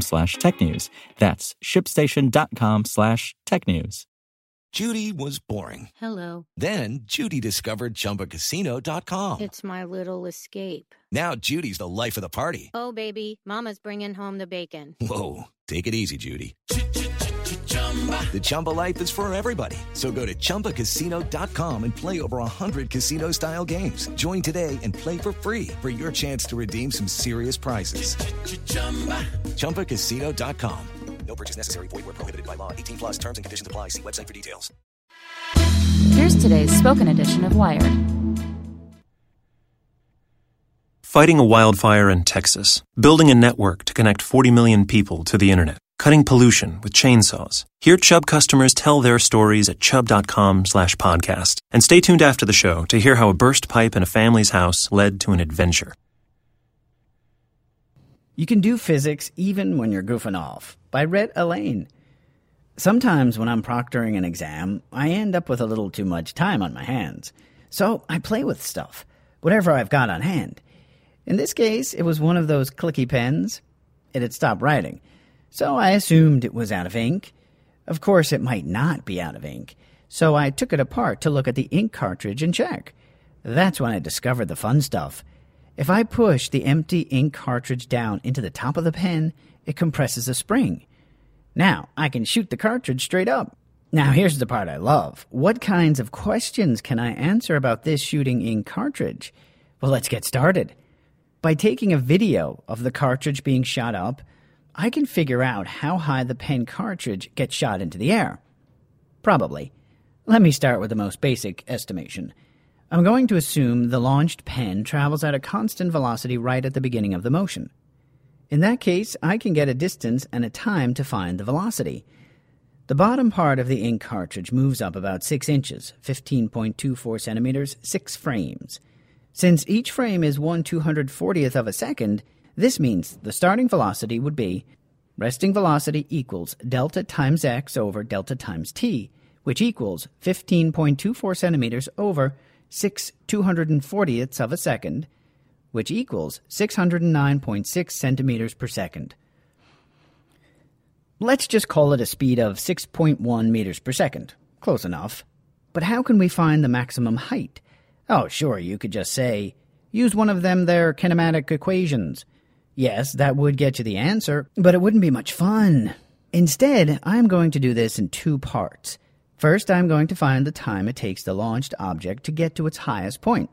slash technews. That's shipstation.com slash technews. Judy was boring. Hello. Then Judy discovered ChumbaCasino.com. It's my little escape. Now Judy's the life of the party. Oh, baby, Mama's bringing home the bacon. Whoa, take it easy, Judy. The Chumba life is for everybody. So go to ChumbaCasino.com and play over 100 casino style games. Join today and play for free for your chance to redeem some serious prizes. ChumbaCasino.com. No purchase necessary. Void where prohibited by law. 18 plus terms and conditions apply. See website for details. Here's today's spoken edition of Wired. Fighting a wildfire in Texas. Building a network to connect 40 million people to the internet. Cutting pollution with chainsaws. Hear Chubb customers tell their stories at chubb.com slash podcast. And stay tuned after the show to hear how a burst pipe in a family's house led to an adventure. You can do physics even when you're goofing off by Rhett Allain. Sometimes when I'm proctoring an exam, I end up with a little too much time on my hands. So I play with stuff, whatever I've got on hand. In this case, it was one of those clicky pens. It had stopped writing, so I assumed it was out of ink. Of course, it might not be out of ink, so I took it apart to look at the ink cartridge and check. That's when I discovered the fun stuff. If I push the empty ink cartridge down into the top of the pen, it compresses a spring. Now I can shoot the cartridge straight up. Now here's the part I love. What kinds of questions can I answer about this shooting ink cartridge? Well, let's get started. By taking a video of the cartridge being shot up, I can figure out how high the pen cartridge gets shot into the air. Probably. Let me start with the most basic estimation. I'm going to assume the launched pen travels at a constant velocity right at the beginning of the motion. In that case, I can get a distance and a time to find the velocity. The bottom part of the ink cartridge moves up about 6 inches, 15.24 centimeters, 6 frames. Since each frame is 1 240th of a second, this means the starting velocity would be resting velocity equals delta times x over delta times t, which equals 15.24 centimeters over 6 240ths of a second, which equals 609.6 centimeters per second. Let's just call it a speed of 6.1 meters per second. Close enough. But how can we find the maximum height? Oh, sure, you could just say, use one of them there kinematic equations. Yes, that would get you the answer, but it wouldn't be much fun. Instead, I'm going to do this in two parts. First, I'm going to find the time it takes the launched object to get to its highest point.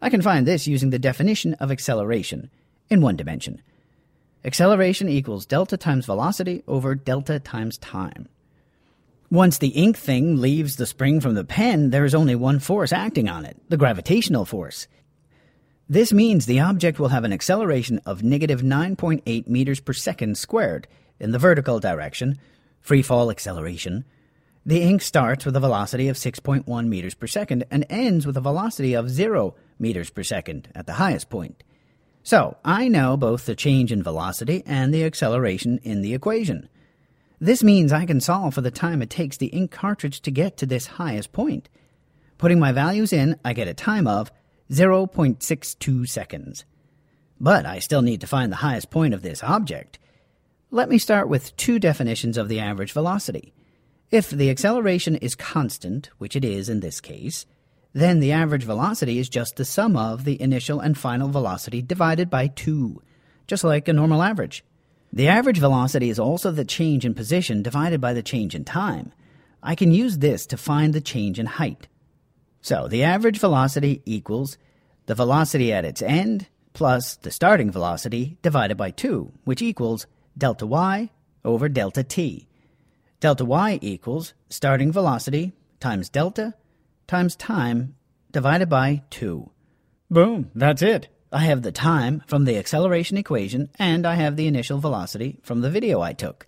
I can find this using the definition of acceleration in one dimension. Acceleration equals delta times velocity over delta times time. Once the ink thing leaves the spring from the pen, there is only one force acting on it the gravitational force. This means the object will have an acceleration of negative 9.8 meters per second squared in the vertical direction, free fall acceleration. The ink starts with a velocity of 6.1 meters per second and ends with a velocity of 0 meters per second at the highest point. So, I know both the change in velocity and the acceleration in the equation. This means I can solve for the time it takes the ink cartridge to get to this highest point. Putting my values in, I get a time of 0.62 seconds. But I still need to find the highest point of this object. Let me start with two definitions of the average velocity. If the acceleration is constant, which it is in this case, then the average velocity is just the sum of the initial and final velocity divided by 2, just like a normal average. The average velocity is also the change in position divided by the change in time. I can use this to find the change in height. So the average velocity equals the velocity at its end plus the starting velocity divided by 2, which equals delta y over delta t. Delta y equals starting velocity times delta times time divided by 2. Boom, that's it. I have the time from the acceleration equation and I have the initial velocity from the video I took.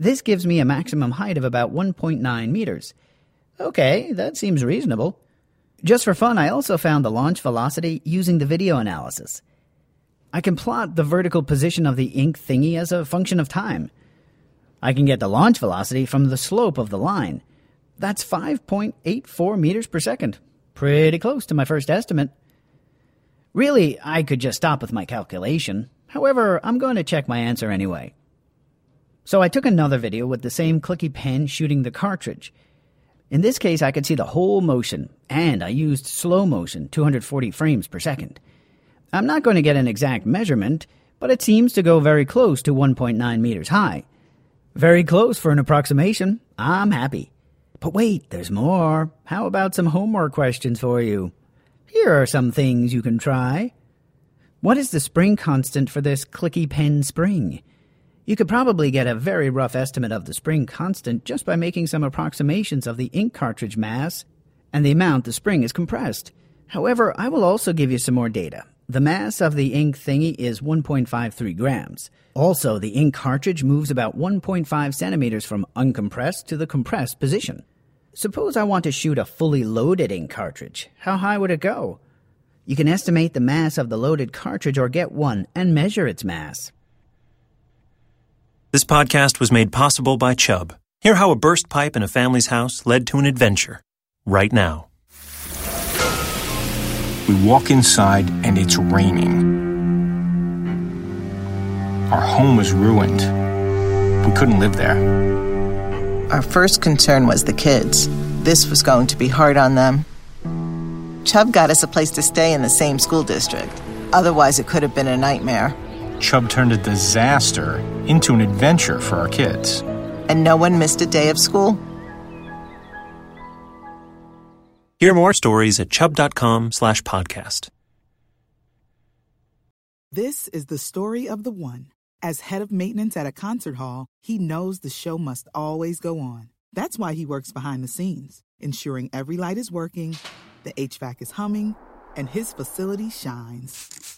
This gives me a maximum height of about 1.9 meters. Okay, that seems reasonable. Just for fun, I also found the launch velocity using the video analysis. I can plot the vertical position of the ink thingy as a function of time. I can get the launch velocity from the slope of the line. That's 5.84 meters per second. Pretty close to my first estimate. Really, I could just stop with my calculation. However, I'm going to check my answer anyway. So I took another video with the same clicky pen shooting the cartridge. In this case, I could see the whole motion, and I used slow motion, 240 frames per second. I'm not going to get an exact measurement, but it seems to go very close to 1.9 meters high. Very close for an approximation. I'm happy. But wait, there's more. How about some homework questions for you? Here are some things you can try. What is the spring constant for this clicky pen spring? You could probably get a very rough estimate of the spring constant just by making some approximations of the ink cartridge mass and the amount the spring is compressed. However, I will also give you some more data. The mass of the ink thingy is 1.53 grams. Also, the ink cartridge moves about 1.5 centimeters from uncompressed to the compressed position. Suppose I want to shoot a fully loaded ink cartridge. How high would it go? You can estimate the mass of the loaded cartridge or get one and measure its mass. This podcast was made possible by Chubb. Hear how a burst pipe in a family's house led to an adventure right now. We walk inside and it's raining. Our home was ruined. We couldn't live there. Our first concern was the kids. This was going to be hard on them. Chubb got us a place to stay in the same school district. Otherwise, it could have been a nightmare. Chubb turned a disaster into an adventure for our kids. And no one missed a day of school? Hear more stories at chubb.com slash podcast. This is the story of the one. As head of maintenance at a concert hall, he knows the show must always go on. That's why he works behind the scenes, ensuring every light is working, the HVAC is humming, and his facility shines.